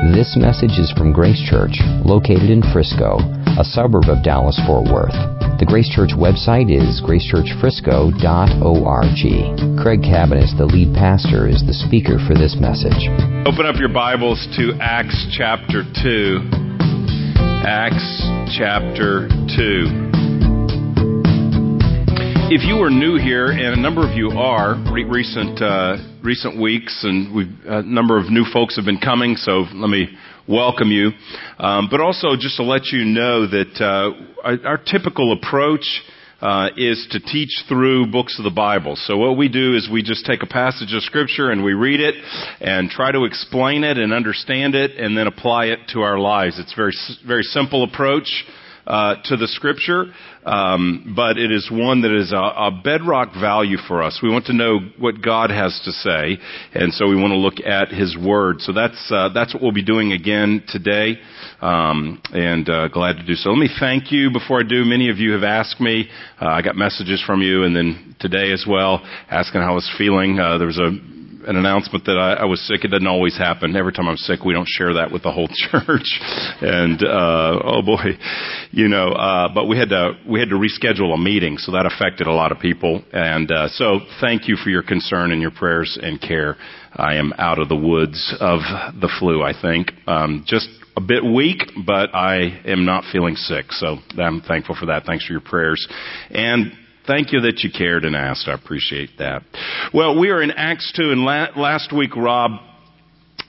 This message is from Grace Church, located in Frisco, a suburb of Dallas Fort Worth. The Grace Church website is gracechurchfrisco.org. Craig Cabaniss, the lead pastor, is the speaker for this message. Open up your Bibles to Acts chapter 2. Acts chapter 2. If you are new here, and a number of you are, re- recent uh, recent weeks, and a number of new folks have been coming, so let me welcome you. Um, but also, just to let you know that uh, our, our, typical approach uh, is to teach through books of the Bible. So what we do is we just take a passage of Scripture and we read it and try to explain it and understand it, and then apply it to our lives. It's very very simple approach uh, to the Scripture, um, but it is one that is a, a, bedrock value for us. We want to know what God has to say, and so we want to look at His Word. So that's uh, that's what we'll be doing again today, um, and uh, glad to do so. Let me thank you before I do. Many of you have asked me. Uh, I got messages from you, and then today as well, asking how I was feeling. Uh, there was a an announcement that I, I was sick. It doesn't always happen. Every time I'm sick, we don't share that with the whole church. And uh, oh boy, you know. Uh, but we had to we had to reschedule a meeting, so that affected a lot of people. And uh, so, thank you for your concern and your prayers and care. I am out of the woods of the flu. I think um, just a bit weak, but I am not feeling sick. So I'm thankful for that. Thanks for your prayers. And Thank you that you cared and asked. I appreciate that. Well, we are in Acts 2, and la- last week Rob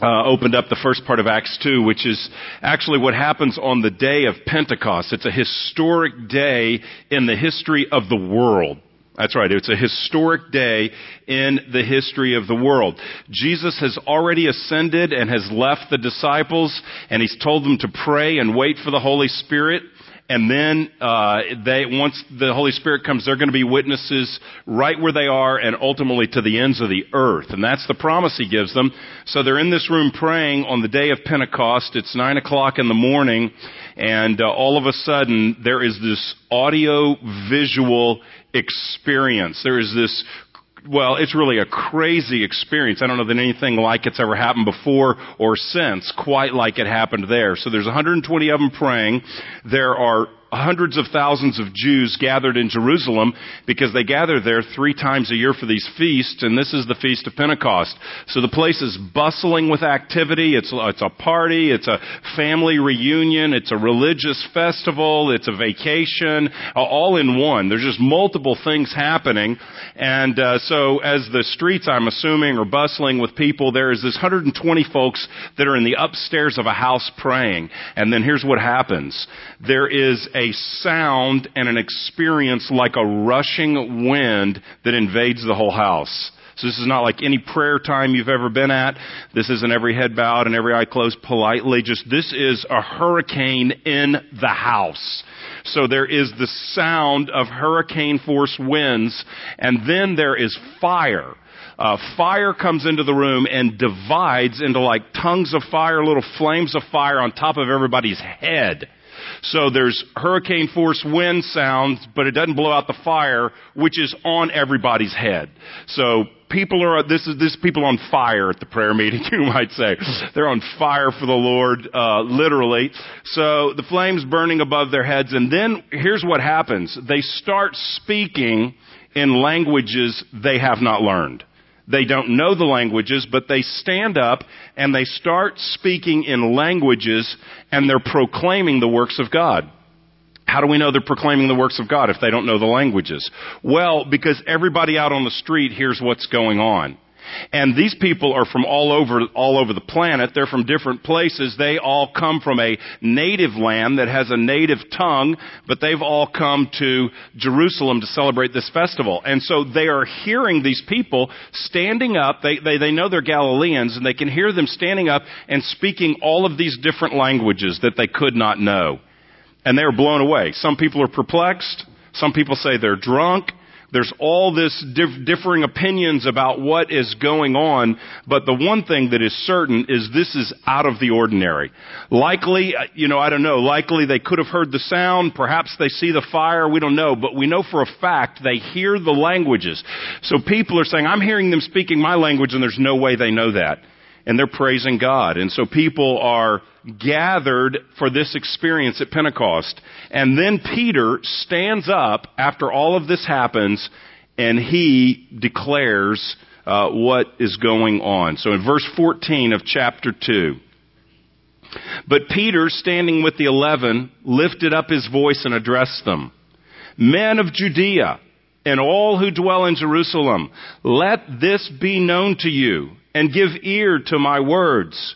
uh, opened up the first part of Acts 2, which is actually what happens on the day of Pentecost. It's a historic day in the history of the world. That's right. It's a historic day in the history of the world. Jesus has already ascended and has left the disciples and he's told them to pray and wait for the Holy Spirit and then uh, they once the Holy Spirit comes, they're going to be witnesses right where they are, and ultimately to the ends of the earth. And that's the promise He gives them. So they're in this room praying on the day of Pentecost. It's nine o'clock in the morning, and uh, all of a sudden there is this audio visual experience. There is this well, it's really a crazy experience. I don't know that anything like it's ever happened before or since, quite like it happened there. So there's 120 of them praying. There are hundreds of thousands of Jews gathered in Jerusalem because they gather there three times a year for these feasts, and this is the Feast of Pentecost. So the place is bustling with activity. It's, it's a party. It's a family reunion. It's a religious festival. It's a vacation, all in one. There's just multiple things happening. And uh, so as the streets, I'm assuming, are bustling with people, there is this 120 folks that are in the upstairs of a house praying. And then here's what happens. There is a a sound and an experience like a rushing wind that invades the whole house. So this is not like any prayer time you've ever been at. This isn't every head bowed and every eye closed politely. Just this is a hurricane in the house. So there is the sound of hurricane force winds and then there is fire. Uh, fire comes into the room and divides into like tongues of fire, little flames of fire on top of everybody's head. So there's hurricane force wind sounds, but it doesn't blow out the fire, which is on everybody's head. So people are this is this people on fire at the prayer meeting you might say. They're on fire for the lord uh, literally. So the flames burning above their heads and then here's what happens. They start speaking in languages they have not learned they don't know the languages, but they stand up and they start speaking in languages and they're proclaiming the works of God. How do we know they're proclaiming the works of God if they don't know the languages? Well, because everybody out on the street hears what's going on. And these people are from all over, all over the planet. They're from different places. They all come from a native land that has a native tongue, but they've all come to Jerusalem to celebrate this festival. And so they are hearing these people standing up. They, they, they know they're Galileans and they can hear them standing up and speaking all of these different languages that they could not know. And they are blown away. Some people are perplexed. Some people say they're drunk. There's all this dif- differing opinions about what is going on, but the one thing that is certain is this is out of the ordinary. Likely, uh, you know, I don't know, likely they could have heard the sound, perhaps they see the fire, we don't know, but we know for a fact they hear the languages. So people are saying, I'm hearing them speaking my language and there's no way they know that. and they're praising God. And so people are gathered for this experience at Pentecost. And then Peter stands up after all of this happens and he declares uh, what is going on. So in verse 14 of chapter 2, but Peter, standing with the eleven, lifted up his voice and addressed them. Men of Judea and all who dwell in Jerusalem, let this be known to you and give ear to my words.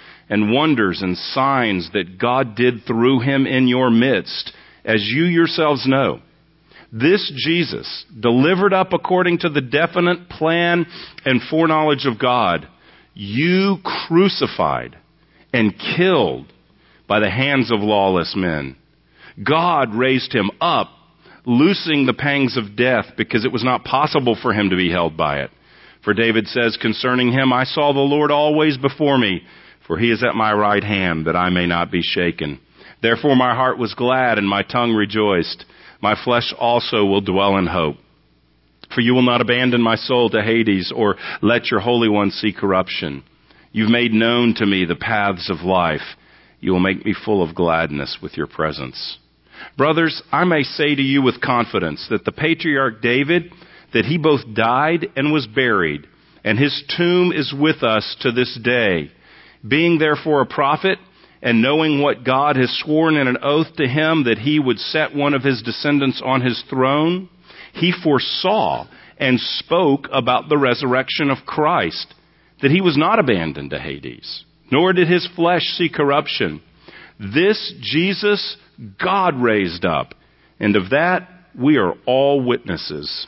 and wonders and signs that God did through him in your midst, as you yourselves know. This Jesus, delivered up according to the definite plan and foreknowledge of God, you crucified and killed by the hands of lawless men. God raised him up, loosing the pangs of death because it was not possible for him to be held by it. For David says concerning him, I saw the Lord always before me, for he is at my right hand that I may not be shaken. Therefore my heart was glad and my tongue rejoiced. My flesh also will dwell in hope. For you will not abandon my soul to Hades or let your Holy One see corruption. You've made known to me the paths of life. You will make me full of gladness with your presence. Brothers, I may say to you with confidence that the patriarch David, that he both died and was buried, and his tomb is with us to this day. Being therefore a prophet, and knowing what God has sworn in an oath to him that he would set one of his descendants on his throne, he foresaw and spoke about the resurrection of Christ, that he was not abandoned to Hades, nor did his flesh see corruption. This Jesus God raised up, and of that we are all witnesses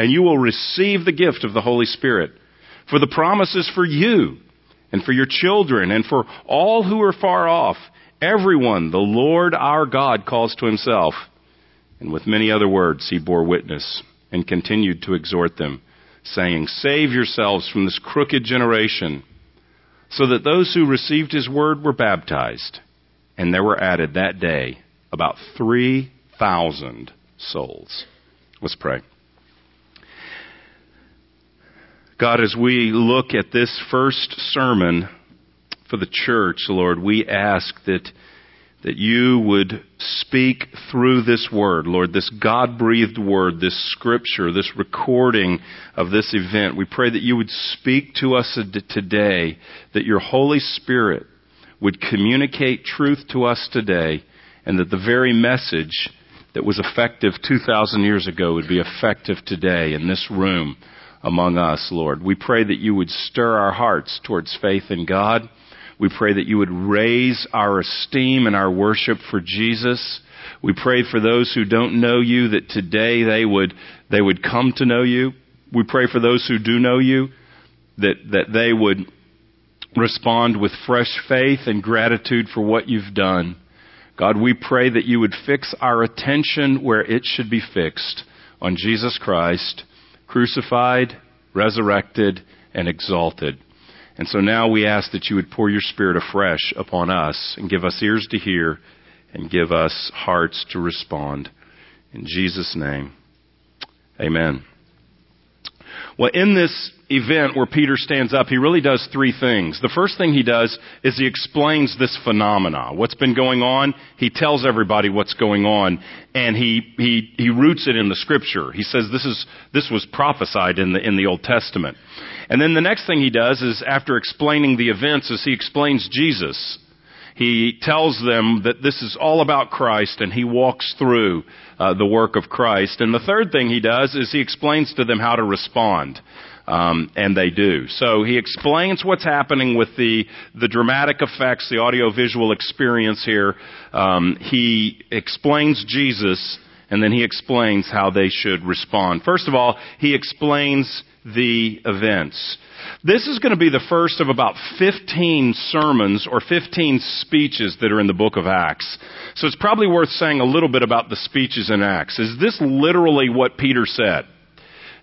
and you will receive the gift of the Holy Spirit. For the promise is for you and for your children and for all who are far off, everyone the Lord our God calls to himself. And with many other words he bore witness and continued to exhort them, saying, Save yourselves from this crooked generation. So that those who received his word were baptized, and there were added that day about 3,000 souls. Let's pray. God, as we look at this first sermon for the church, Lord, we ask that, that you would speak through this word, Lord, this God breathed word, this scripture, this recording of this event. We pray that you would speak to us today, that your Holy Spirit would communicate truth to us today, and that the very message that was effective 2,000 years ago would be effective today in this room among us, Lord. We pray that you would stir our hearts towards faith in God. We pray that you would raise our esteem and our worship for Jesus. We pray for those who don't know you that today they would, they would come to know you. We pray for those who do know you that, that they would respond with fresh faith and gratitude for what you've done. God, we pray that you would fix our attention where it should be fixed on Jesus Christ, crucified, resurrected, and exalted. And so now we ask that you would pour your Spirit afresh upon us and give us ears to hear and give us hearts to respond. In Jesus' name, amen. Well, in this event where Peter stands up, he really does three things. The first thing he does is he explains this phenomena. What's been going on? He tells everybody what's going on, and he, he, he roots it in the scripture. He says this is, this was prophesied in the, in the Old Testament. And then the next thing he does is after explaining the events is he explains Jesus. He tells them that this is all about Christ and he walks through uh, the work of Christ. And the third thing he does is he explains to them how to respond. Um, and they do. So he explains what's happening with the the dramatic effects, the audiovisual experience here. Um, he explains Jesus, and then he explains how they should respond. First of all, he explains the events. This is going to be the first of about 15 sermons or 15 speeches that are in the book of Acts. So it's probably worth saying a little bit about the speeches in Acts. Is this literally what Peter said?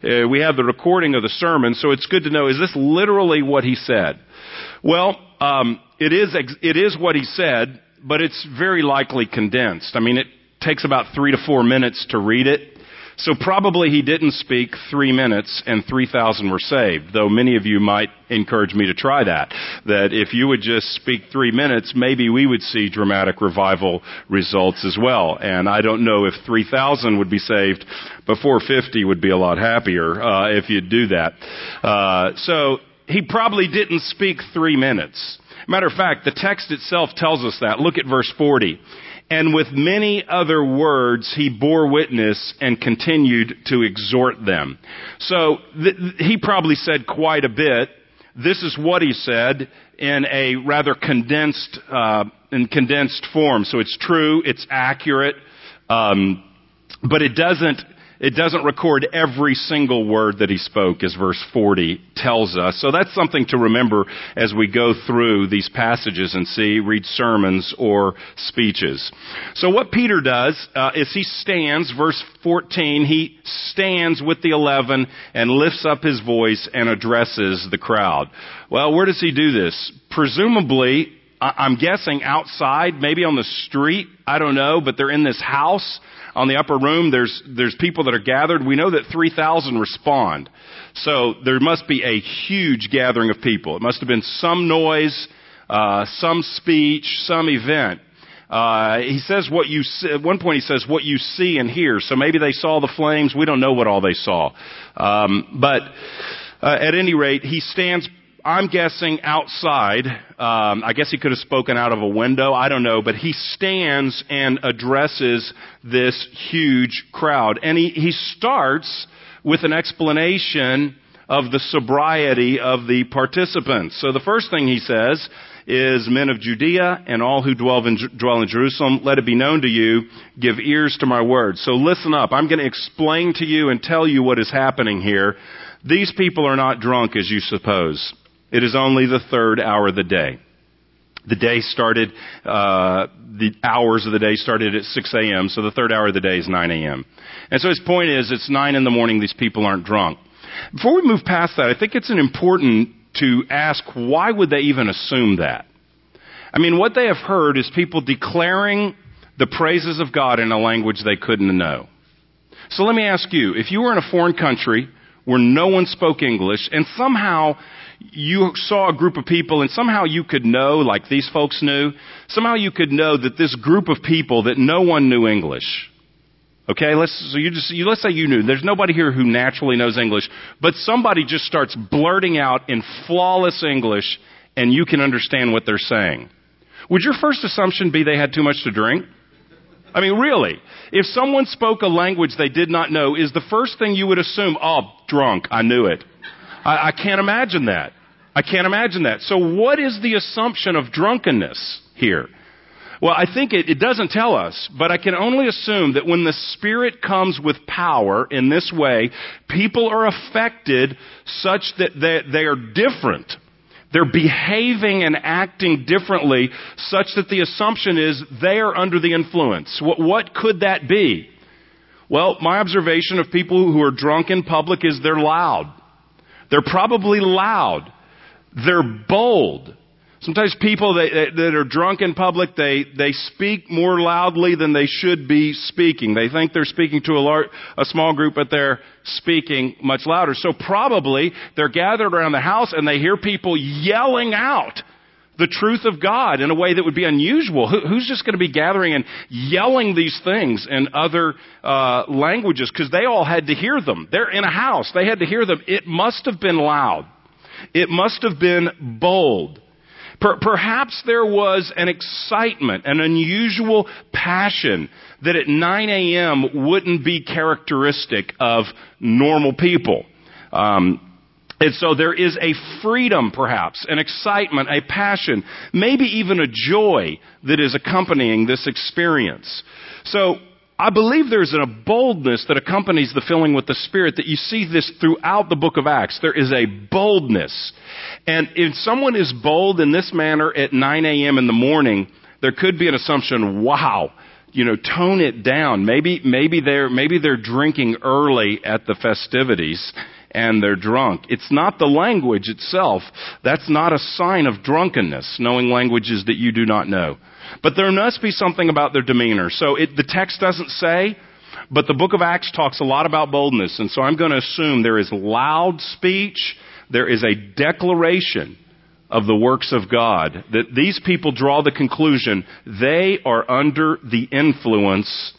Uh, we have the recording of the sermon, so it's good to know, is this literally what he said? Well, um, it is, it is what he said, but it's very likely condensed. I mean, it takes about three to four minutes to read it. So probably he didn't speak three minutes and 3,000 were saved, though many of you might encourage me to try that. That if you would just speak three minutes, maybe we would see dramatic revival results as well. And I don't know if 3,000 would be saved, but 450 would be a lot happier uh, if you'd do that. Uh, so he probably didn't speak three minutes. Matter of fact, the text itself tells us that. Look at verse 40 and with many other words he bore witness and continued to exhort them. So th- he probably said quite a bit. This is what he said in a rather condensed, uh, in condensed form. So it's true, it's accurate, um, but it doesn't it doesn't record every single word that he spoke, as verse 40 tells us. So that's something to remember as we go through these passages and see, read sermons or speeches. So what Peter does uh, is he stands, verse 14, he stands with the eleven and lifts up his voice and addresses the crowd. Well, where does he do this? Presumably, I'm guessing outside, maybe on the street, I don't know, but they're in this house on the upper room, there's, there's people that are gathered. We know that 3,000 respond. So there must be a huge gathering of people. It must have been some noise, uh, some speech, some event. Uh, he says what you see, at one point he says what you see and hear. So maybe they saw the flames. We don't know what all they saw. Um, but uh, at any rate, he stands I'm guessing outside. Um, I guess he could have spoken out of a window. I don't know, but he stands and addresses this huge crowd, and he he starts with an explanation of the sobriety of the participants. So the first thing he says is, Men of Judea and all who dwell in, dwell in Jerusalem, let it be known to you, give ears to my words. So listen up. I'm going to explain to you and tell you what is happening here. These people are not drunk as you suppose. It is only the third hour of the day. The day started, uh, the hours of the day started at 6 a.m., so the third hour of the day is 9 a.m. And so his point is, it's 9 in the morning, these people aren't drunk. Before we move past that, I think it's important to ask, why would they even assume that? I mean, what they have heard is people declaring the praises of God in a language they couldn't know. So let me ask you, if you were in a foreign country where no one spoke English and somehow you saw a group of people and somehow you could know, like these folks knew, somehow you could know that this group of people that no one knew English. Okay, let's, so you just, you, let's say you knew. There's nobody here who naturally knows English, but somebody just starts blurting out in flawless English and you can understand what they're saying. Would your first assumption be they had too much to drink? I mean, really. If someone spoke a language they did not know, is the first thing you would assume, oh, drunk, I knew it. I, I can't imagine that. I can't imagine that. So what is the assumption of drunkenness here? Well, I think it, it, doesn't tell us, but I can only assume that when the Spirit comes with power in this way, people are affected such that they, they are different. They're behaving and acting differently such that the assumption is they are under the influence. What, what could that be? Well, my observation of people who are drunk in public is they're loud. They're probably loud. They're bold. Sometimes people that, that are drunk in public, they, they speak more loudly than they should be speaking. They think they're speaking to a, large, a small group, but they're speaking much louder. So probably they're gathered around the house and they hear people yelling out the truth of God in a way that would be unusual. Who, who's just going to be gathering and yelling these things in other uh, languages? Because they all had to hear them. They're in a house. They had to hear them. It must have been loud. It must have been bold. Per- perhaps there was an excitement, an unusual passion that at 9 a.m. wouldn't be characteristic of normal people. Um, and so there is a freedom, perhaps, an excitement, a passion, maybe even a joy that is accompanying this experience. So I believe there's a boldness that accompanies the filling with the Spirit that you see this throughout the book of Acts. There is a boldness. And if someone is bold in this manner at 9 a.m. in the morning, there could be an assumption, wow, you know, tone it down. Maybe, maybe they're, maybe they're drinking early at the festivities and they're drunk. It's not the language itself. That's not a sign of drunkenness, knowing languages that you do not know. But there must be something about their demeanor. So it, the text doesn't say, but the book of Acts talks a lot about boldness. And so I'm going to assume there is loud speech, there is a declaration of the works of God, that these people draw the conclusion they are under the influence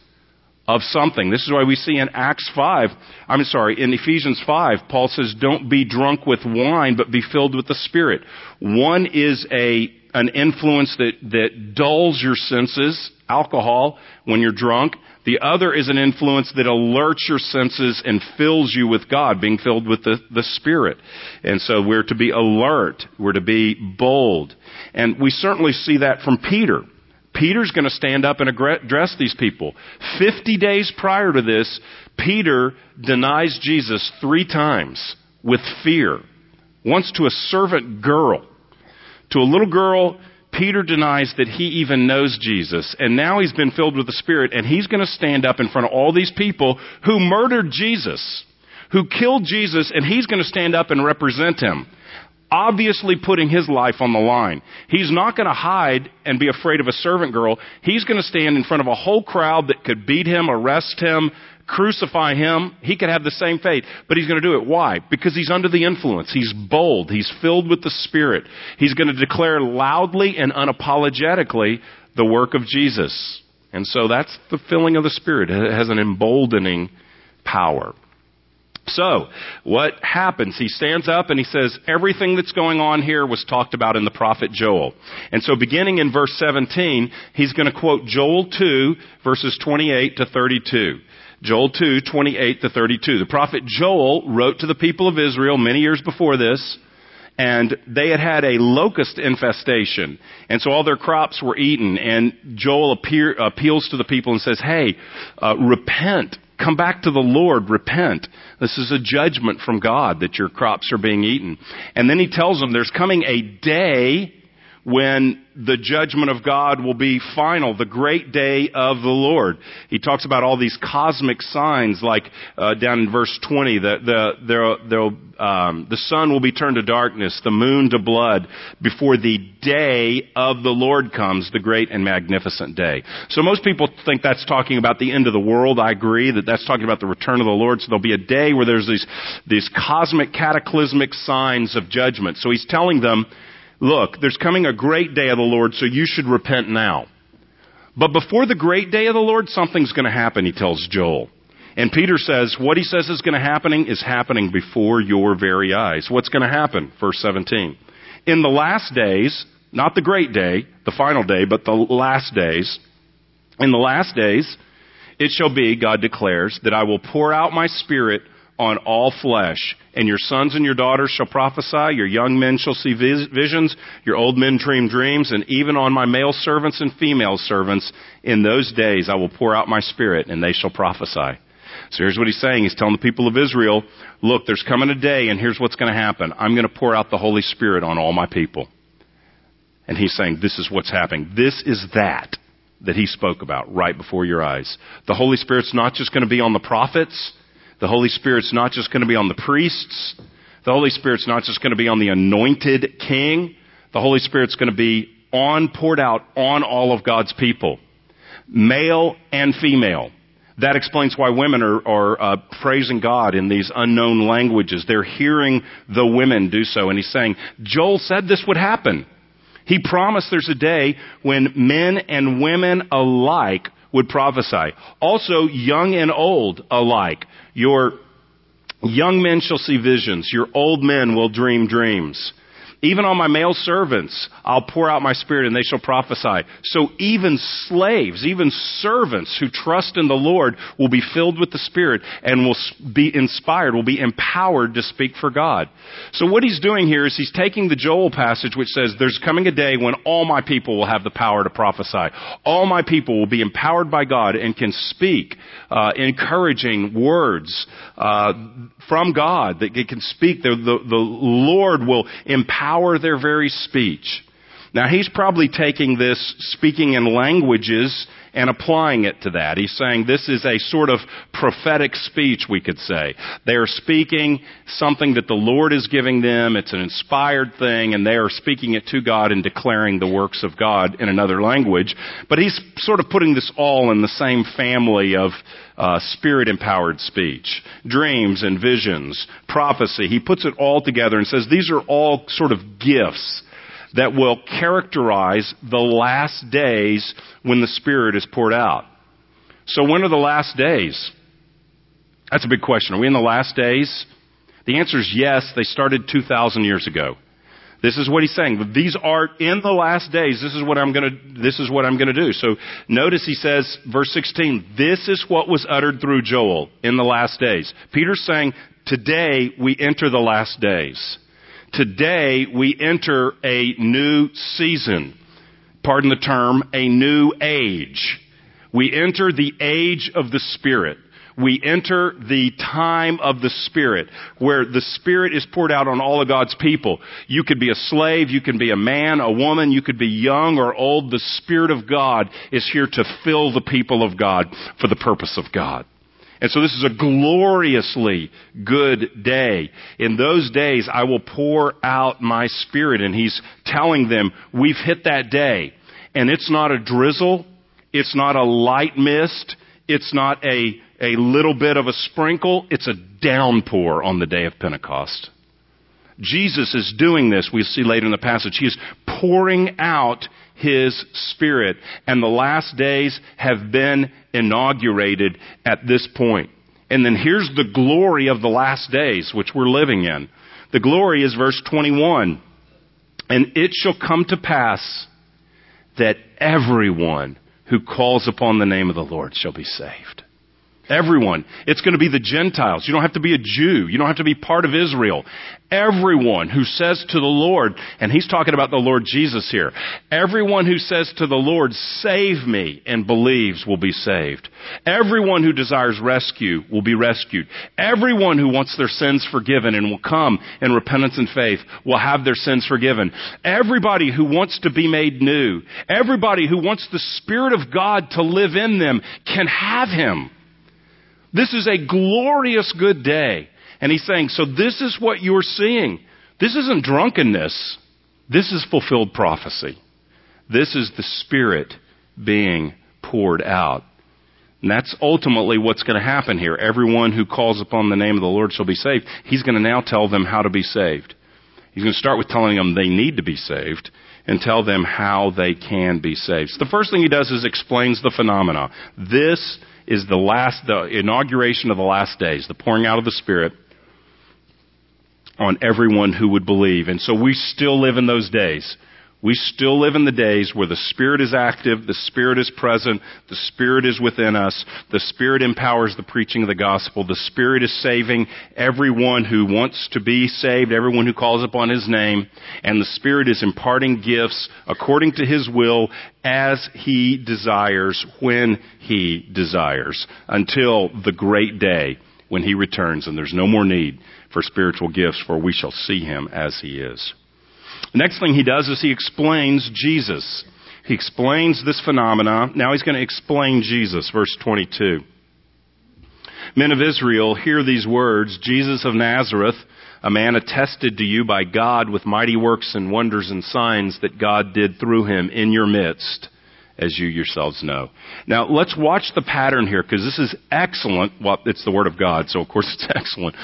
of something. This is why we see in Acts 5, I'm sorry, in Ephesians 5, Paul says, don't be drunk with wine, but be filled with the Spirit. One is a, an influence that, that dulls your senses, alcohol, when you're drunk. The other is an influence that alerts your senses and fills you with God, being filled with the, the Spirit. And so we're to be alert. We're to be bold. And we certainly see that from Peter. Peter's going to stand up and address these people. Fifty days prior to this, Peter denies Jesus three times with fear. Once to a servant girl. To a little girl, Peter denies that he even knows Jesus. And now he's been filled with the Spirit, and he's going to stand up in front of all these people who murdered Jesus, who killed Jesus, and he's going to stand up and represent him obviously putting his life on the line. He's not going to hide and be afraid of a servant girl. He's going to stand in front of a whole crowd that could beat him, arrest him, crucify him. He could have the same fate, but he's going to do it. Why? Because he's under the influence. He's bold. He's filled with the Spirit. He's going to declare loudly and unapologetically the work of Jesus. And so that's the filling of the Spirit. It has an emboldening power. So, what happens? He stands up and he says, everything that's going on here was talked about in the prophet Joel. And so beginning in verse 17, he's going to quote Joel 2, verses 28 to 32. Joel 2, 28 to 32. The prophet Joel wrote to the people of Israel many years before this, and they had had a locust infestation. And so all their crops were eaten. And Joel appear, appeals to the people and says, hey, uh, repent Come back to the Lord, repent. This is a judgment from God that your crops are being eaten. And then he tells them there's coming a day when the judgment of God will be final, the great day of the Lord. He talks about all these cosmic signs, like uh, down in verse 20, the, the, the, um, the sun will be turned to darkness, the moon to blood, before the day of the Lord comes, the great and magnificent day. So most people think that's talking about the end of the world. I agree that that's talking about the return of the Lord. So there'll be a day where there's these, these cosmic cataclysmic signs of judgment. So he's telling them, Look, there's coming a great day of the Lord, so you should repent now. But before the great day of the Lord, something's going to happen, he tells Joel. And Peter says, what he says is going to happening is happening before your very eyes. What's going to happen? Verse 17. In the last days, not the great day, the final day, but the last days, in the last days, it shall be, God declares, that I will pour out my spirit on all flesh. And your sons and your daughters shall prophesy, your young men shall see vis- visions, your old men dream dreams, and even on my male servants and female servants in those days I will pour out my spirit, and they shall prophesy. So here's what he's saying. He's telling the people of Israel, look, there's coming a day, and here's what's going to happen. I'm going to pour out the Holy Spirit on all my people. And he's saying, this is what's happening. This is that that he spoke about right before your eyes. The Holy Spirit's not just going to be on the prophets. The Holy Spirit's not just going to be on the priests. The Holy Spirit's not just going to be on the anointed king. The Holy Spirit's going to be on, poured out on all of God's people. Male and female. That explains why women are, are uh, praising God in these unknown languages. They're hearing the women do so. And he's saying, Joel said this would happen. He promised there's a day when men and women alike would prophesy. Also, young and old alike. Your young men shall see visions. Your old men will dream dreams. Even on my male servants, I'll pour out my spirit and they shall prophesy. So even slaves, even servants who trust in the Lord will be filled with the Spirit and will be inspired, will be empowered to speak for God. So what he's doing here is he's taking the Joel passage which says, there's coming a day when all my people will have the power to prophesy. All my people will be empowered by God and can speak uh, encouraging words uh, from God that can speak. The, the, the Lord will empower their very speech. Now he's probably taking this speaking in languages and applying it to that. He's saying this is a sort of prophetic speech, we could say. They are speaking something that the Lord is giving them. It's an inspired thing, and they are speaking it to God and declaring the works of God in another language. But he's sort of putting this all in the same family of uh, spirit empowered speech, dreams and visions, prophecy. He puts it all together and says these are all sort of gifts that will characterize the last days when the Spirit is poured out. So when are the last days? That's a big question. Are we in the last days? The answer is yes. They started 2,000 years ago. This is what he's saying. These are in the last days. This is what I'm going to, this is what I'm going to do. So notice he says, verse 16, this is what was uttered through Joel in the last days. Peter's saying, today we enter the last days. Today we enter a new season. Pardon the term, a new age. We enter the age of the Spirit. We enter the time of the Spirit, where the Spirit is poured out on all of God's people. You could be a slave, you can be a man, a woman, you could be young or old. The Spirit of God is here to fill the people of God for the purpose of God. And so this is a gloriously good day. In those days, I will pour out my spirit. And he's telling them, we've hit that day. And it's not a drizzle. It's not a light mist. It's not a, a little bit of a sprinkle. It's a downpour on the day of Pentecost. Jesus is doing this, we see later in the passage. He is pouring out his Spirit. And the last days have been inaugurated at this point. And then here's the glory of the last days, which we're living in. The glory is verse 21. And it shall come to pass that everyone who calls upon the name of the Lord shall be saved. Everyone. It's going to be the Gentiles. You don't have to be a Jew. You don't have to be part of Israel. Everyone who says to the Lord, and he's talking about the Lord Jesus here, everyone who says to the Lord, save me, and believes will be saved. Everyone who desires rescue will be rescued. Everyone who wants their sins forgiven and will come in repentance and faith will have their sins forgiven. Everybody who wants to be made new, everybody who wants the Spirit of God to live in them can have Him. This is a glorious good day. And he's saying, so this is what you're seeing. This isn't drunkenness. This is fulfilled prophecy. This is the Spirit being poured out. And that's ultimately what's going to happen here. Everyone who calls upon the name of the Lord shall be saved. He's going to now tell them how to be saved. He's going to start with telling them they need to be saved and tell them how they can be saved. So the first thing he does is explains the phenomena. This is the last, the inauguration of the last days, the pouring out of the Spirit on everyone who would believe. And so we still live in those days We still live in the days where the Spirit is active, the Spirit is present, the Spirit is within us, the Spirit empowers the preaching of the gospel, the Spirit is saving everyone who wants to be saved, everyone who calls upon His name, and the Spirit is imparting gifts according to His will as He desires, when He desires, until the great day when He returns and there's no more need for spiritual gifts, for we shall see Him as He is. The next thing he does is he explains Jesus. He explains this phenomenon. Now he's going to explain Jesus, verse 22. Men of Israel, hear these words Jesus of Nazareth, a man attested to you by God with mighty works and wonders and signs that God did through him in your midst as you yourselves know. Now, let's watch the pattern here because this is excellent. Well, it's the Word of God, so of course it's excellent.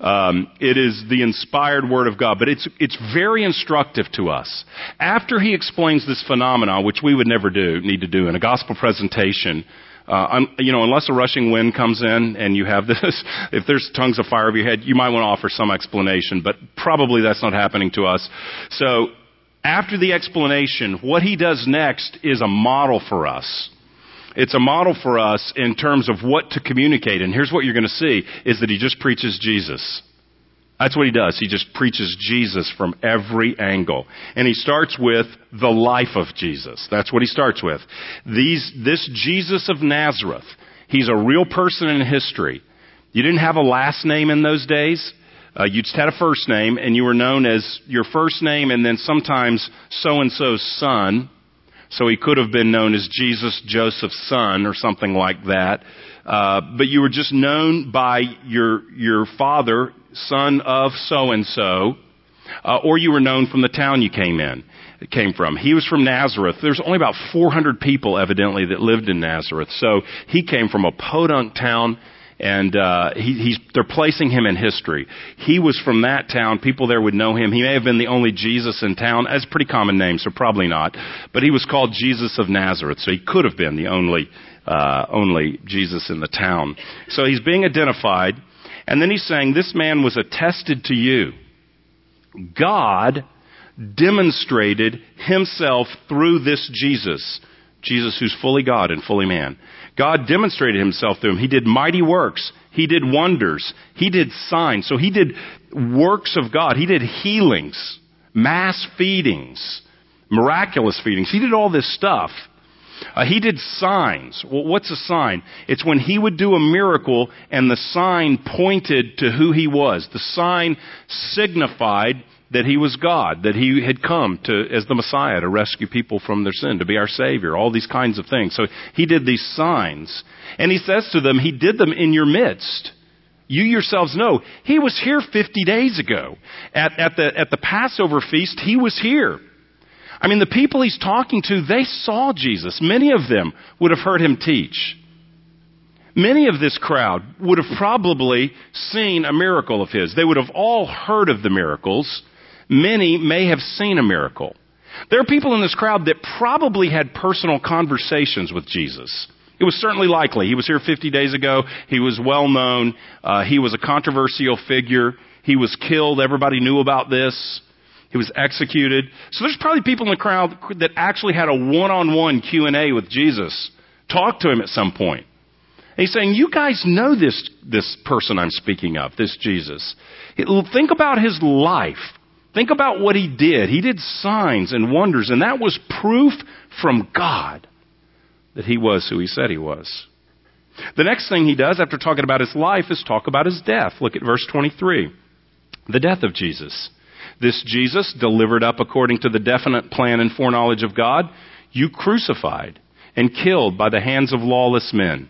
Um, it is the inspired Word of God, but it's it's very instructive to us. After he explains this phenomenon, which we would never do need to do in a gospel presentation. Uh, you know, unless a rushing wind comes in and you have this, if there's tongues of fire over your head, you might want to offer some explanation, but probably that's not happening to us. So after the explanation, what he does next is a model for us. It's a model for us in terms of what to communicate. And here's what you're going to see is that he just preaches Jesus. That's what he does. He just preaches Jesus from every angle. And he starts with the life of Jesus. That's what he starts with. These, this Jesus of Nazareth, he's a real person in history. You didn't have a last name in those days. Uh, you just had a first name, and you were known as your first name, and then sometimes so and so's son. So he could have been known as Jesus Joseph's son or something like that. Uh, but you were just known by your your father, son of so and so, or you were known from the town you came in came from. He was from Nazareth. There's only about 400 people, evidently, that lived in Nazareth. So he came from a podunk town and uh, he, he's, they're placing him in history. He was from that town. People there would know him. He may have been the only Jesus in town. That's a pretty common name, so probably not. But he was called Jesus of Nazareth, so he could have been the only uh, only Jesus in the town. So he's being identified, and then he's saying, "This man was attested to you." God demonstrated himself through this Jesus. Jesus who's fully God and fully man. God demonstrated himself through him. He did mighty works. He did wonders. He did signs. So he did works of God. He did healings, mass feedings, miraculous feedings. He did all this stuff. Uh, he did signs. Well, what's a sign? It's when he would do a miracle and the sign pointed to who he was. The sign signified that he was God, that he had come to, as the Messiah to rescue people from their sin, to be our Savior, all these kinds of things. So he did these signs. And he says to them, he did them in your midst. You yourselves know, he was here 50 days ago. At, at, the, at the Passover feast, he was here. I mean, the people he's talking to, they saw Jesus. Many of them would have heard him teach. Many of this crowd would have probably seen a miracle of his. They would have all heard of the miracles many may have seen a miracle. There are people in this crowd that probably had personal conversations with Jesus. It was certainly likely. He was here 50 days ago. He was well known. Uh, he was a controversial figure. He was killed. Everybody knew about this. He was executed. So there's probably people in the crowd that actually had a one-on-one Q&A with Jesus. Talk to him at some point. And he's saying, you guys know this, this person I'm speaking of, this Jesus. Think about his life. Think about what he did. He did signs and wonders, and that was proof from God that he was who he said he was. The next thing he does after talking about his life is talk about his death. Look at verse 23. The death of Jesus. This Jesus, delivered up according to the definite plan and foreknowledge of God, you crucified and killed by the hands of lawless men.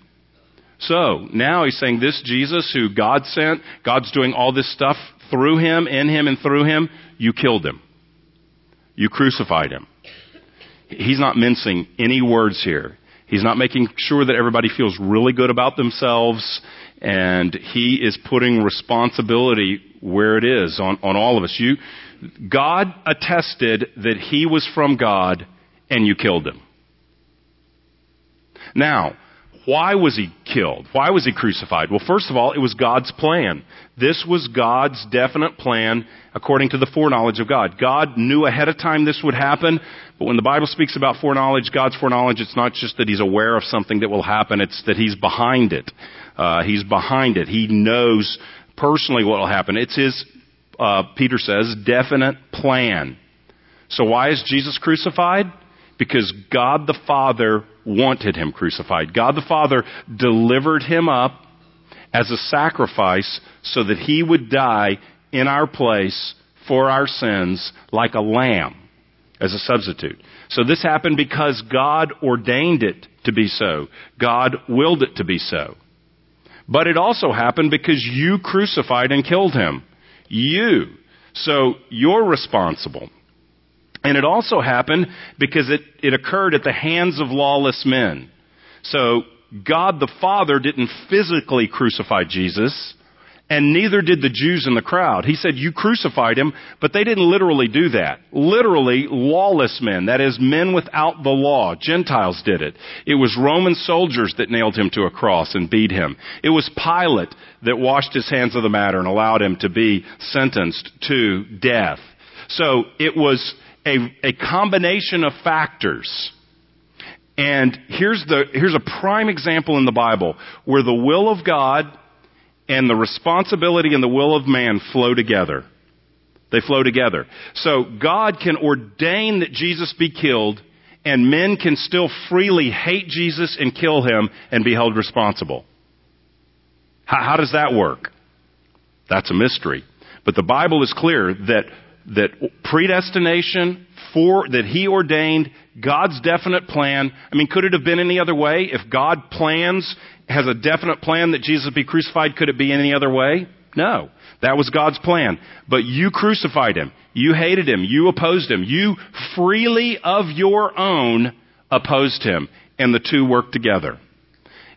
So, now he's saying this Jesus who God sent, God's doing all this stuff through him, in him, and through him, you killed him. You crucified him. He's not mincing any words here. He's not making sure that everybody feels really good about themselves, and he is putting responsibility where it is on, on all of us. You, God attested that he was from God, and you killed him. Now, why was he killed? Why was he crucified? Well, first of all, it was God's plan. This was God's definite plan according to the foreknowledge of God. God knew ahead of time this would happen, but when the Bible speaks about foreknowledge, God's foreknowledge, it's not just that he's aware of something that will happen, it's that he's behind it. Uh, he's behind it. He knows personally what will happen. It's his, uh, Peter says, definite plan. So why is Jesus crucified? Because God the Father wanted him crucified. God the Father delivered him up as a sacrifice so that he would die in our place for our sins like a lamb as a substitute. So this happened because God ordained it to be so. God willed it to be so. But it also happened because you crucified and killed him. You. So you're responsible. And it also happened because it, it occurred at the hands of lawless men. So God the Father didn't physically crucify Jesus, and neither did the Jews in the crowd. He said, You crucified him, but they didn't literally do that. Literally, lawless men, that is, men without the law, Gentiles did it. It was Roman soldiers that nailed him to a cross and beat him. It was Pilate that washed his hands of the matter and allowed him to be sentenced to death. So it was a, a combination of factors. And here's the, here's a prime example in the Bible where the will of God and the responsibility and the will of man flow together. They flow together. So God can ordain that Jesus be killed and men can still freely hate Jesus and kill him and be held responsible. How, how does that work? That's a mystery. But the Bible is clear that that predestination for that he ordained God's definite plan. I mean, could it have been any other way? If God plans has a definite plan that Jesus be crucified, could it be any other way? No. That was God's plan. But you crucified him. You hated him. You opposed him. You freely of your own opposed him. And the two worked together.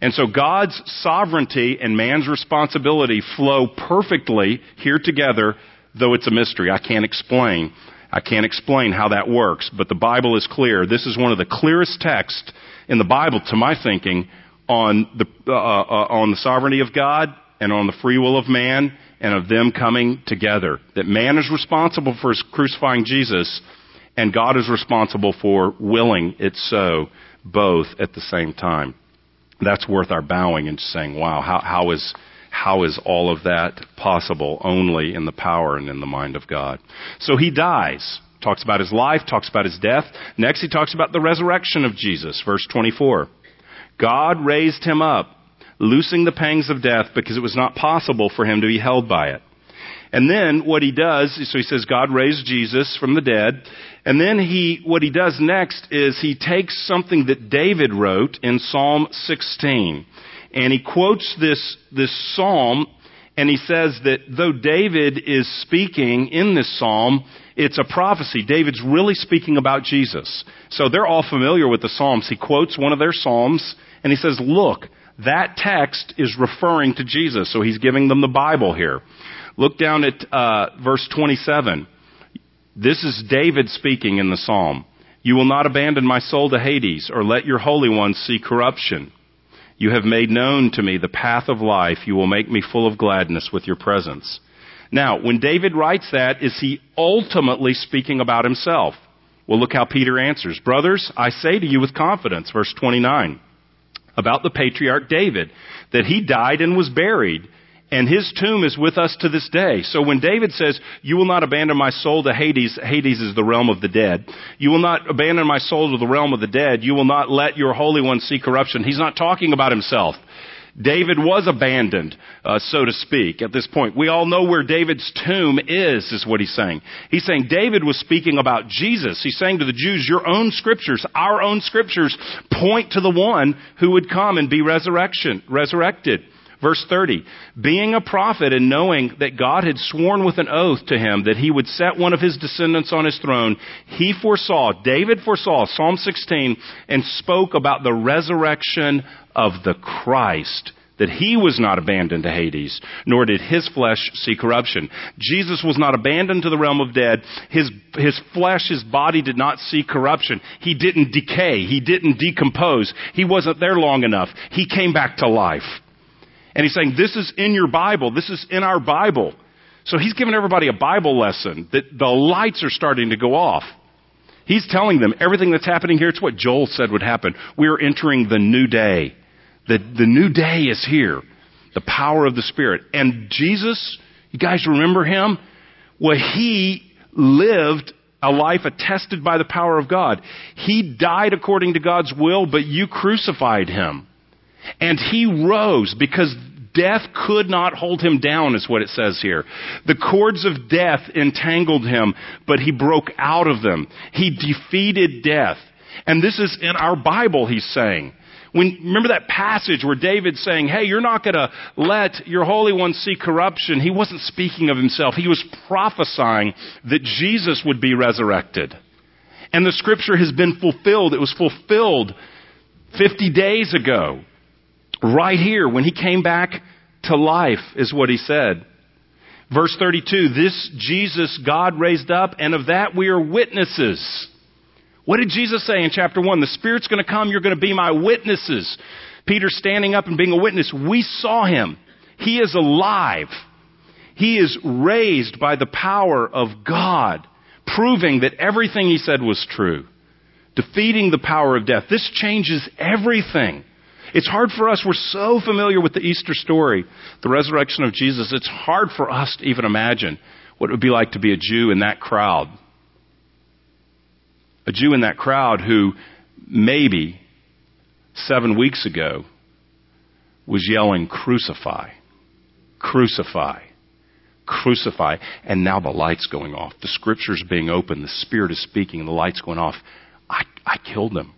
And so God's sovereignty and man's responsibility flow perfectly here together though it's a mystery. I can't explain. I can't explain how that works, but the Bible is clear. This is one of the clearest texts in the Bible, to my thinking, on the, uh, uh, on the sovereignty of God and on the free will of man and of them coming together. That man is responsible for crucifying Jesus and God is responsible for willing it so both at the same time. That's worth our bowing and saying, wow, how, how is, how is all of that possible only in the power and in the mind of God? So he dies. Talks about his life, talks about his death. Next, he talks about the resurrection of Jesus, verse 24. God raised him up, loosing the pangs of death because it was not possible for him to be held by it. And then what he does, so he says God raised Jesus from the dead. And then he, what he does next is he takes something that David wrote in Psalm 16 and he quotes this, this psalm, and he says that though David is speaking in this psalm, it's a prophecy. David's really speaking about Jesus. So they're all familiar with the psalms. He quotes one of their psalms, and he says, look, that text is referring to Jesus. So he's giving them the Bible here. Look down at uh, verse 27. This is David speaking in the psalm. You will not abandon my soul to Hades, or let your Holy One see corruption. You have made known to me the path of life. You will make me full of gladness with your presence. Now, when David writes that, is he ultimately speaking about himself? Well, look how Peter answers. Brothers, I say to you with confidence, verse 29, about the patriarch David, that he died and was buried, and his tomb is with us to this day. So when David says, you will not abandon my soul to Hades, Hades is the realm of the dead. You will not abandon my soul to the realm of the dead. You will not let your Holy One see corruption. He's not talking about himself. David was abandoned, uh, so to speak, at this point. We all know where David's tomb is, is what he's saying. He's saying David was speaking about Jesus. He's saying to the Jews, your own scriptures, our own scriptures, point to the one who would come and be resurrection, resurrected. Verse 30, being a prophet and knowing that God had sworn with an oath to him that he would set one of his descendants on his throne, he foresaw, David foresaw, Psalm 16, and spoke about the resurrection of the Christ that he was not abandoned to Hades, nor did his flesh see corruption. Jesus was not abandoned to the realm of dead. His, his flesh, his body did not see corruption. He didn't decay. He didn't decompose. He wasn't there long enough. He came back to life. And he's saying, this is in your Bible. This is in our Bible. So he's giving everybody a Bible lesson that the lights are starting to go off. He's telling them everything that's happening here, it's what Joel said would happen. We're entering the new day. The, the new day is here. The power of the Spirit. And Jesus, you guys remember him? Well, he lived a life attested by the power of God. He died according to God's will, but you crucified him. And he rose because death could not hold him down, is what it says here. The cords of death entangled him, but he broke out of them. He defeated death. And this is in our Bible, he's saying. When, remember that passage where David's saying, hey, you're not gonna let your Holy One see corruption. He wasn't speaking of himself. He was prophesying that Jesus would be resurrected. And the scripture has been fulfilled. It was fulfilled 50 days ago. Right here, when he came back to life, is what he said. Verse 32, this Jesus God raised up, and of that we are witnesses. What did Jesus say in chapter 1? The Spirit's going to come, you're going to be my witnesses. Peter standing up and being a witness. We saw him. He is alive. He is raised by the power of God, proving that everything he said was true, defeating the power of death. This changes everything. It's hard for us. We're so familiar with the Easter story, the resurrection of Jesus. It's hard for us to even imagine what it would be like to be a Jew in that crowd a Jew in that crowd who maybe seven weeks ago was yelling, Crucify, crucify, crucify. And now the light's going off. The scripture's being opened. The Spirit is speaking. The light's going off. I, I killed him.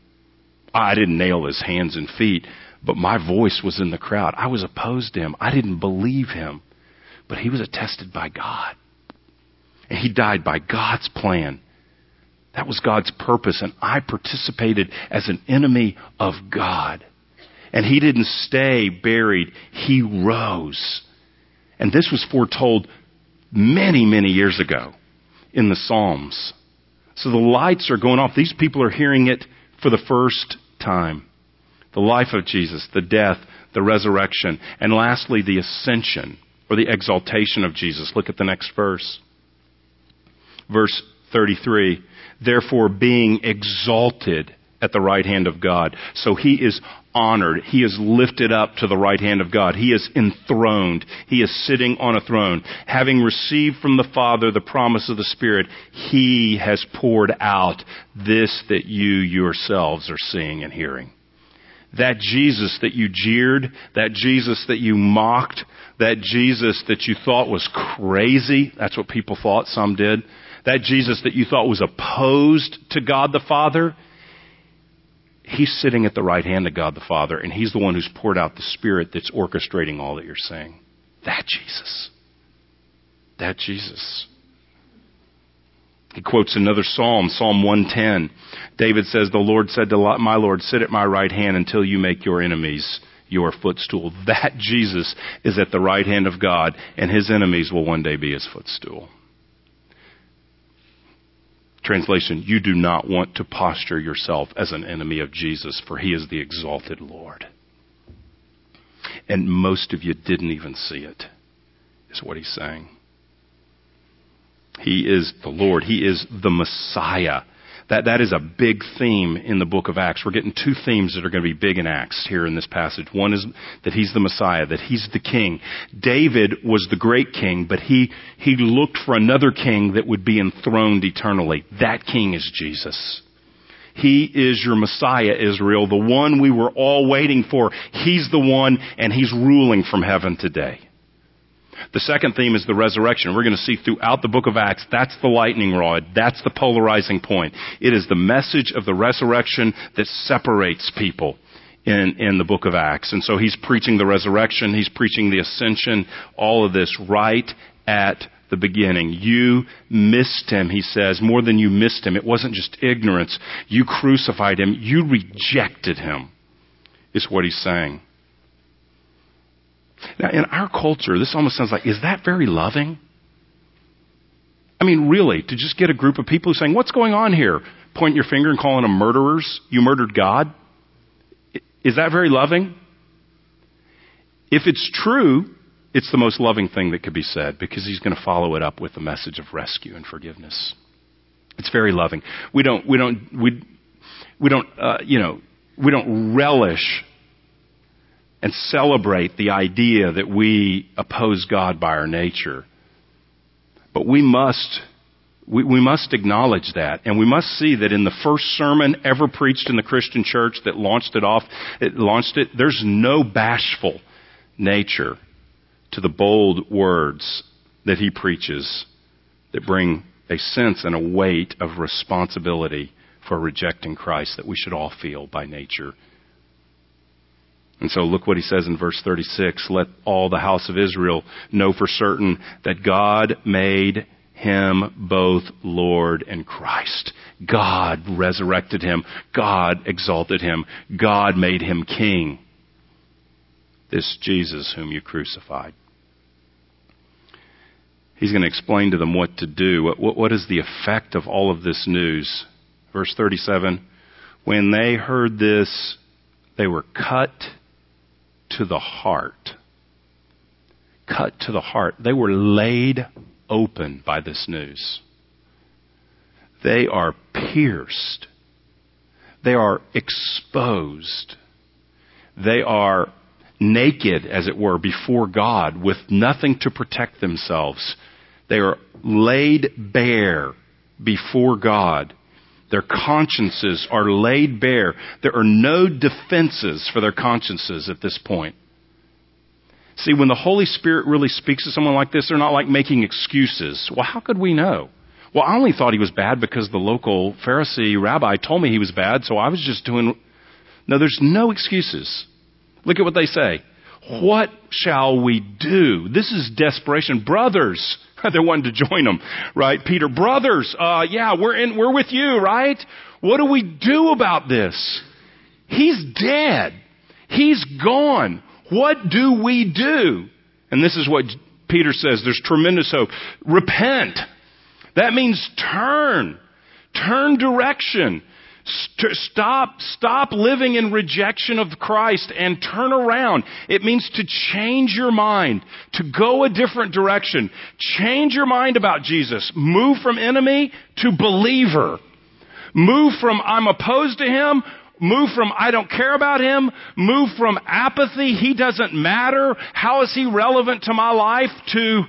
I didn't nail his hands and feet, but my voice was in the crowd. I was opposed to him. I didn't believe him. But he was attested by God. And he died by God's plan. That was God's purpose, and I participated as an enemy of God. And he didn't stay buried, he rose. And this was foretold many, many years ago in the Psalms. So the lights are going off. These people are hearing it for the first time. The life of Jesus, the death, the resurrection, and lastly, the ascension or the exaltation of Jesus. Look at the next verse. Verse 33 therefore being exalted at the right hand of God. So he is honored. He is lifted up to the right hand of God. He is enthroned. He is sitting on a throne. Having received from the Father the promise of the Spirit, he has poured out this that you yourselves are seeing and hearing. That Jesus that you jeered, that Jesus that you mocked, that Jesus that you thought was crazy, that's what people thought, some did that Jesus that you thought was opposed to God the Father, He's sitting at the right hand of God the Father, and He's the one who's poured out the Spirit that's orchestrating all that you're saying. That Jesus. That Jesus. He quotes another psalm, Psalm 110. David says, The Lord said to my Lord, Sit at my right hand until you make your enemies your footstool. That Jesus is at the right hand of God, and his enemies will one day be his footstool. Translation, you do not want to posture yourself as an enemy of Jesus, for he is the exalted Lord. And most of you didn't even see it, is what he's saying. He is the Lord. He is the Messiah. That, that is a big theme in the book of Acts. We're getting two themes that are going to be big in Acts here in this passage. One is that he's the Messiah, that he's the king. David was the great king, but he, he looked for another king that would be enthroned eternally. That king is Jesus. He is your Messiah, Israel, the one we were all waiting for. He's the one, and He's ruling from heaven today. The second theme is the resurrection. We're going to see throughout the book of Acts, that's the lightning rod. That's the polarizing point. It is the message of the resurrection that separates people in, in the book of Acts. And so he's preaching the resurrection, he's preaching the ascension, all of this right at the beginning. You missed him, he says, more than you missed him. It wasn't just ignorance. You crucified him. You rejected him, is what he's saying. Now, in our culture, this almost sounds like, is that very loving? I mean, really, to just get a group of people saying, what's going on here? Point your finger and calling them murderers. You murdered God. Is that very loving? If it's true, it's the most loving thing that could be said because he's going to follow it up with the message of rescue and forgiveness. It's very loving. We don't, we don't, we, we don't, uh, you know, we don't relish and celebrate the idea that we oppose God by our nature. But we must, we, we must acknowledge that. And we must see that in the first sermon ever preached in the Christian church that launched it off, it launched it, there's no bashful nature to the bold words that he preaches that bring a sense and a weight of responsibility for rejecting Christ that we should all feel by nature. And so look what he says in verse 36. Let all the house of Israel know for certain that God made him both Lord and Christ. God resurrected him. God exalted him. God made him king. This Jesus whom you crucified. He's going to explain to them what to do. What, what, what is the effect of all of this news? Verse 37 When they heard this, they were cut to the heart. Cut to the heart. They were laid open by this news. They are pierced. They are exposed. They are naked, as it were, before God with nothing to protect themselves. They are laid bare before God. Their consciences are laid bare. There are no defenses for their consciences at this point. See, when the Holy Spirit really speaks to someone like this, they're not like making excuses. Well, how could we know? Well, I only thought he was bad because the local Pharisee rabbi told me he was bad, so I was just doing. No, there's no excuses. Look at what they say. What shall we do? This is desperation. Brothers, they're wanting to join them, right? Peter, brothers, uh, yeah, we're in, we're with you, right? What do we do about this? He's dead. He's gone. What do we do? And this is what Peter says. There's tremendous hope. Repent. That means turn. Turn direction. St- stop, stop living in rejection of Christ and turn around. It means to change your mind, to go a different direction. Change your mind about Jesus. Move from enemy to believer. Move from I'm opposed to him. Move from I don't care about him. Move from apathy. He doesn't matter. How is he relevant to my life? To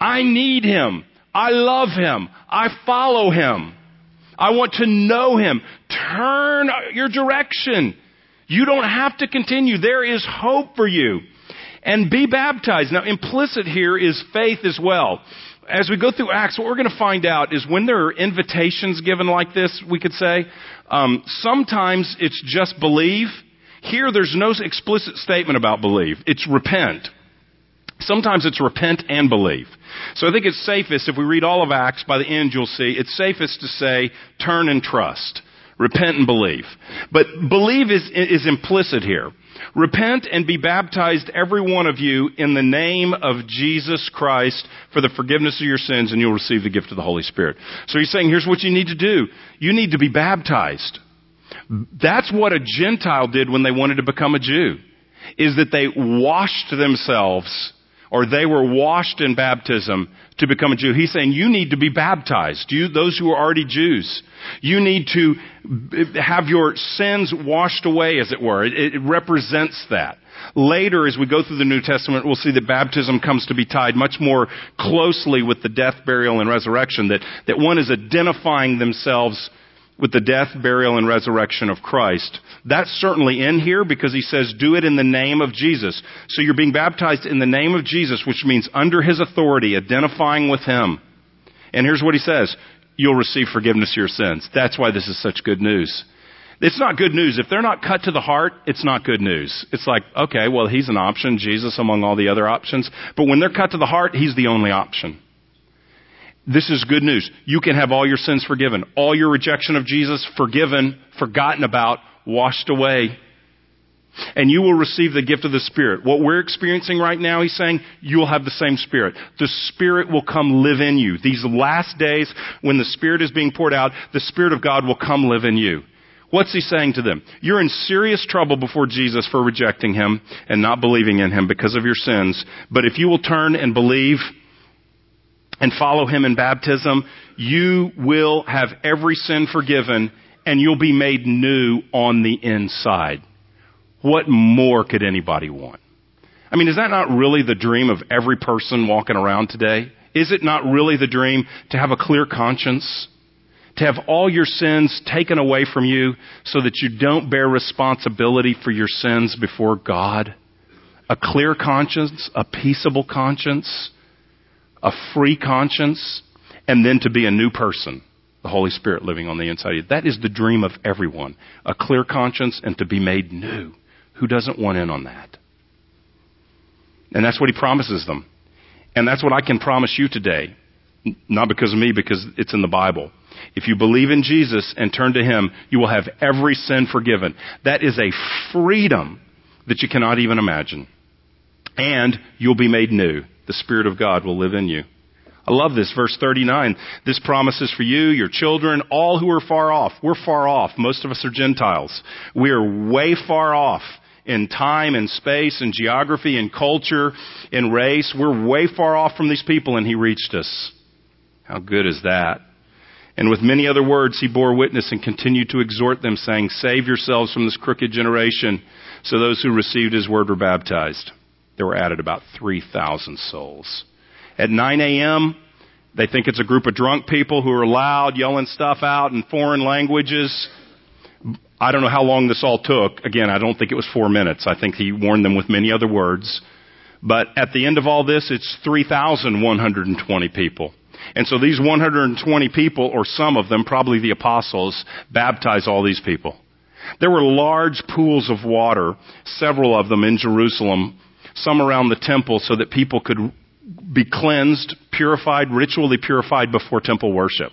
I need him. I love him. I follow him. I want to know Him. Turn your direction. You don't have to continue. There is hope for you. And be baptized. Now, implicit here is faith as well. As we go through Acts, what we're going to find out is when there are invitations given like this, we could say, um, sometimes it's just believe. Here, there's no explicit statement about believe. It's repent. Sometimes it's repent and believe. So I think it's safest, if we read all of Acts, by the end you'll see, it's safest to say, turn and trust. Repent and believe. But believe is, is implicit here. Repent and be baptized, every one of you, in the name of Jesus Christ for the forgiveness of your sins, and you'll receive the gift of the Holy Spirit. So he's saying, here's what you need to do. You need to be baptized. That's what a Gentile did when they wanted to become a Jew. Is that they washed themselves or they were washed in baptism to become a Jew. He's saying you need to be baptized. You, those who are already Jews, you need to have your sins washed away, as it were. It, it represents that. Later, as we go through the New Testament, we'll see that baptism comes to be tied much more closely with the death, burial, and resurrection. That, that one is identifying themselves with the death, burial, and resurrection of Christ. That's certainly in here because he says, do it in the name of Jesus. So you're being baptized in the name of Jesus, which means under his authority, identifying with him. And here's what he says. You'll receive forgiveness of your sins. That's why this is such good news. It's not good news. If they're not cut to the heart, it's not good news. It's like, okay, well, he's an option, Jesus among all the other options. But when they're cut to the heart, he's the only option. This is good news. You can have all your sins forgiven. All your rejection of Jesus forgiven, forgotten about, washed away. And you will receive the gift of the Spirit. What we're experiencing right now, he's saying, you'll have the same Spirit. The Spirit will come live in you. These last days, when the Spirit is being poured out, the Spirit of God will come live in you. What's he saying to them? You're in serious trouble before Jesus for rejecting him and not believing in him because of your sins. But if you will turn and believe and follow him in baptism, you will have every sin forgiven and you'll be made new on the inside. What more could anybody want? I mean, is that not really the dream of every person walking around today? Is it not really the dream to have a clear conscience? To have all your sins taken away from you so that you don't bear responsibility for your sins before God? A clear conscience, a peaceable conscience, a free conscience, and then to be a new person the Holy Spirit living on the inside of you. That is the dream of everyone. A clear conscience and to be made new. Who doesn't want in on that? And that's what he promises them. And that's what I can promise you today. Not because of me, because it's in the Bible. If you believe in Jesus and turn to Him, you will have every sin forgiven. That is a freedom that you cannot even imagine. And you'll be made new. The Spirit of God will live in you. I love this. Verse 39. This promise is for you, your children, all who are far off. We're far off. Most of us are Gentiles. We are way far off in time and space and geography and culture and race. We're way far off from these people and He reached us. How good is that? And with many other words, He bore witness and continued to exhort them saying, save yourselves from this crooked generation. So those who received His word were baptized. There were added about 3,000 souls. At 9 a.m., they think it's a group of drunk people who are loud, yelling stuff out in foreign languages. I don't know how long this all took. Again, I don't think it was four minutes. I think he warned them with many other words. But at the end of all this, it's 3,120 people. And so these 120 people, or some of them, probably the apostles, baptize all these people. There were large pools of water, several of them in Jerusalem, some around the temple so that people could be cleansed, purified, ritually purified before temple worship.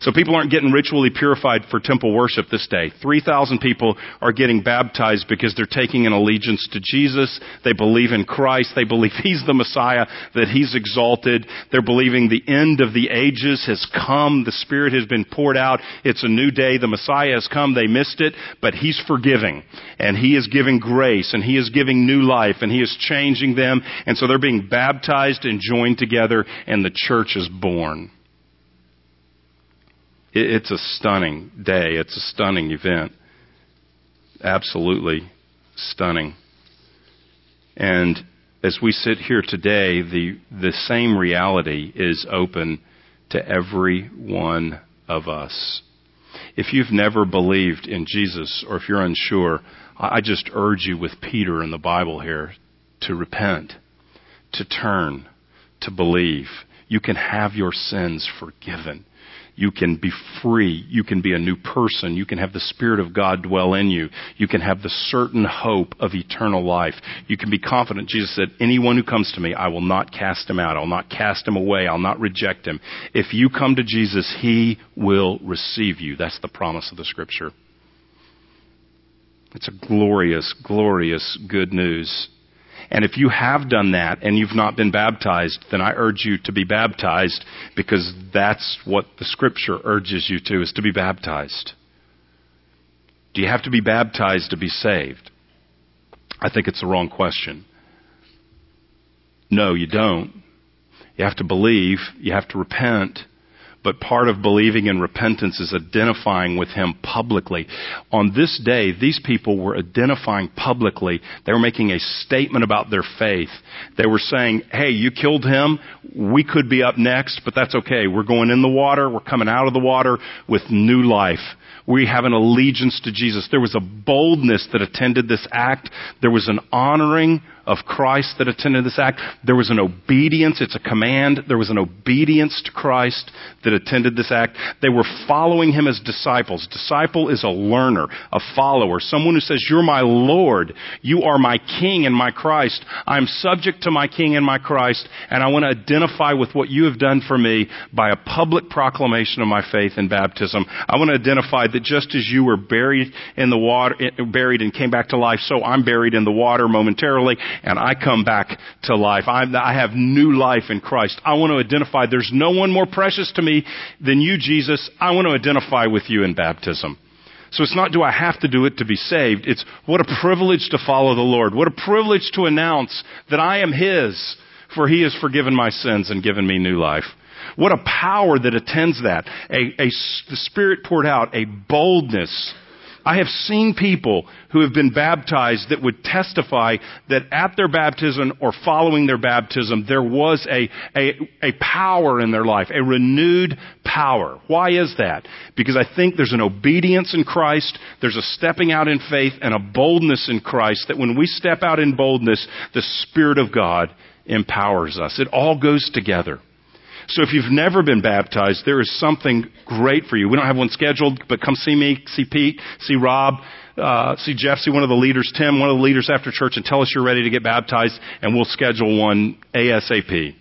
So people aren't getting ritually purified for temple worship this day. 3,000 people are getting baptized because they're taking an allegiance to Jesus. They believe in Christ. They believe He's the Messiah, that He's exalted. They're believing the end of the ages has come. The Spirit has been poured out. It's a new day. The Messiah has come. They missed it, but He's forgiving. And He is giving grace and He is giving new life and He is changing them. And so they're being baptized and joined together and the church is born. It's a stunning day. It's a stunning event. Absolutely stunning. And as we sit here today, the, the same reality is open to every one of us. If you've never believed in Jesus or if you're unsure, I just urge you with Peter in the Bible here to repent, to turn, to believe. You can have your sins forgiven. You can be free. You can be a new person. You can have the Spirit of God dwell in you. You can have the certain hope of eternal life. You can be confident. Jesus said, anyone who comes to me, I will not cast him out. I'll not cast him away. I'll not reject him. If you come to Jesus, he will receive you. That's the promise of the scripture. It's a glorious, glorious good news. And if you have done that and you've not been baptized, then I urge you to be baptized because that's what the scripture urges you to, is to be baptized. Do you have to be baptized to be saved? I think it's the wrong question. No, you don't. You have to believe, you have to repent, but part of believing in repentance is identifying with Him publicly. On this day, these people were identifying publicly. They were making a statement about their faith. They were saying, hey, you killed Him. We could be up next, but that's okay. We're going in the water. We're coming out of the water with new life. We have an allegiance to Jesus. There was a boldness that attended this act. There was an honoring of Christ that attended this act. There was an obedience. It's a command. There was an obedience to Christ that attended this act. They were following him as disciples. Disciple is a learner, a follower, someone who says, you're my Lord. You are my King and my Christ. I'm subject to my King and my Christ, and I want to identify with what you have done for me by a public proclamation of my faith in baptism. I want to identify that just as you were buried in the water, buried and came back to life, so I'm buried in the water momentarily, and I come back to life. I'm, I have new life in Christ. I want to identify there's no one more precious to me than you, Jesus. I want to identify with you in baptism. So it's not do I have to do it to be saved. It's what a privilege to follow the Lord. What a privilege to announce that I am His, for He has forgiven my sins and given me new life. What a power that attends that. A, a, the Spirit poured out, a boldness I have seen people who have been baptized that would testify that at their baptism or following their baptism, there was a, a, a power in their life, a renewed power. Why is that? Because I think there's an obedience in Christ, there's a stepping out in faith and a boldness in Christ that when we step out in boldness, the Spirit of God empowers us. It all goes together. So if you've never been baptized, there is something great for you. We don't have one scheduled, but come see me, see Pete, see Rob, uh, see Jeff, see one of the leaders, Tim, one of the leaders after church, and tell us you're ready to get baptized, and we'll schedule one ASAP.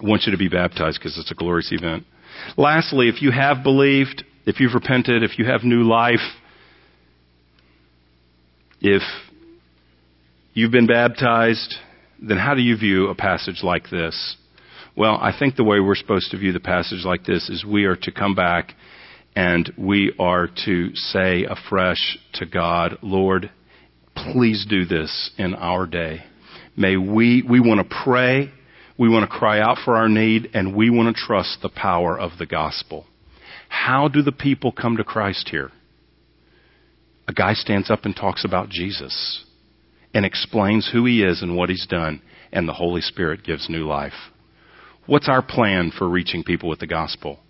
I want you to be baptized because it's a glorious event. Lastly, if you have believed, if you've repented, if you have new life, if you've been baptized, then how do you view a passage like this? Well, I think the way we're supposed to view the passage like this is we are to come back and we are to say afresh to God, Lord, please do this in our day. May we, we want to pray, we want to cry out for our need, and we want to trust the power of the gospel. How do the people come to Christ here? A guy stands up and talks about Jesus and explains who he is and what he's done, and the Holy Spirit gives new life. What's our plan for reaching people with the gospel?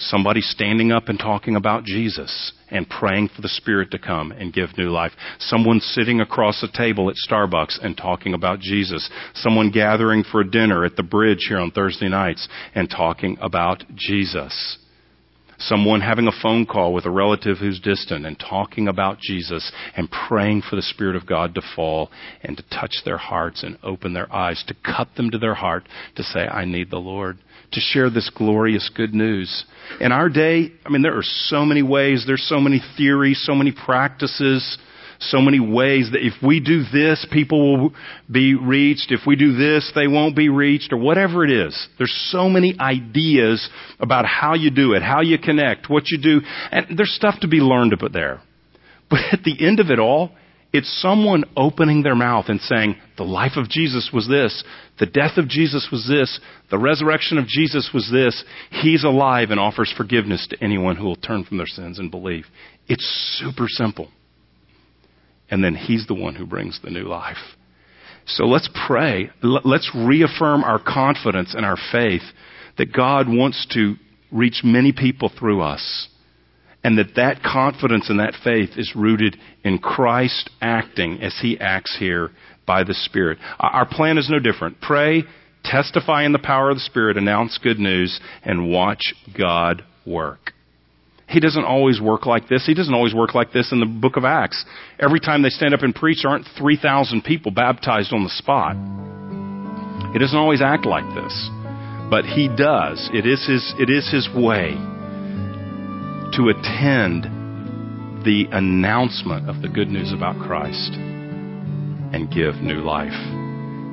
Somebody standing up and talking about Jesus and praying for the Spirit to come and give new life. Someone sitting across a table at Starbucks and talking about Jesus. Someone gathering for dinner at the bridge here on Thursday nights and talking about Jesus. Someone having a phone call with a relative who's distant and talking about Jesus and praying for the Spirit of God to fall and to touch their hearts and open their eyes, to cut them to their heart, to say, I need the Lord, to share this glorious good news. In our day, I mean, there are so many ways, there's so many theories, so many practices so many ways that if we do this, people will be reached. If we do this, they won't be reached, or whatever it is. There's so many ideas about how you do it, how you connect, what you do, and there's stuff to be learned about there. But at the end of it all, it's someone opening their mouth and saying, the life of Jesus was this, the death of Jesus was this, the resurrection of Jesus was this, He's alive and offers forgiveness to anyone who will turn from their sins and believe. It's super simple and then He's the one who brings the new life. So let's pray. Let's reaffirm our confidence and our faith that God wants to reach many people through us. And that that confidence and that faith is rooted in Christ acting as He acts here by the Spirit. Our plan is no different. Pray, testify in the power of the Spirit, announce good news, and watch God work. He doesn't always work like this. He doesn't always work like this in the book of Acts. Every time they stand up and preach, there aren't 3,000 people baptized on the spot. He doesn't always act like this. But he does. It is his, it is his way to attend the announcement of the good news about Christ and give new life.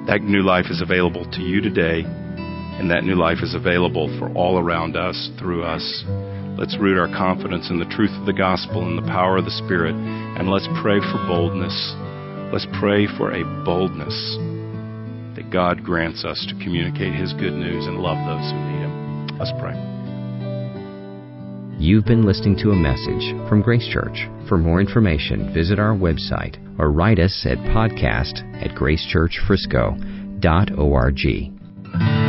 That new life is available to you today, and that new life is available for all around us, through us. Let's root our confidence in the truth of the gospel and the power of the Spirit, and let's pray for boldness. Let's pray for a boldness that God grants us to communicate His good news and love those who need Him. Let's pray. You've been listening to a message from Grace Church. For more information, visit our website or write us at podcast at gracechurchfrisco.org.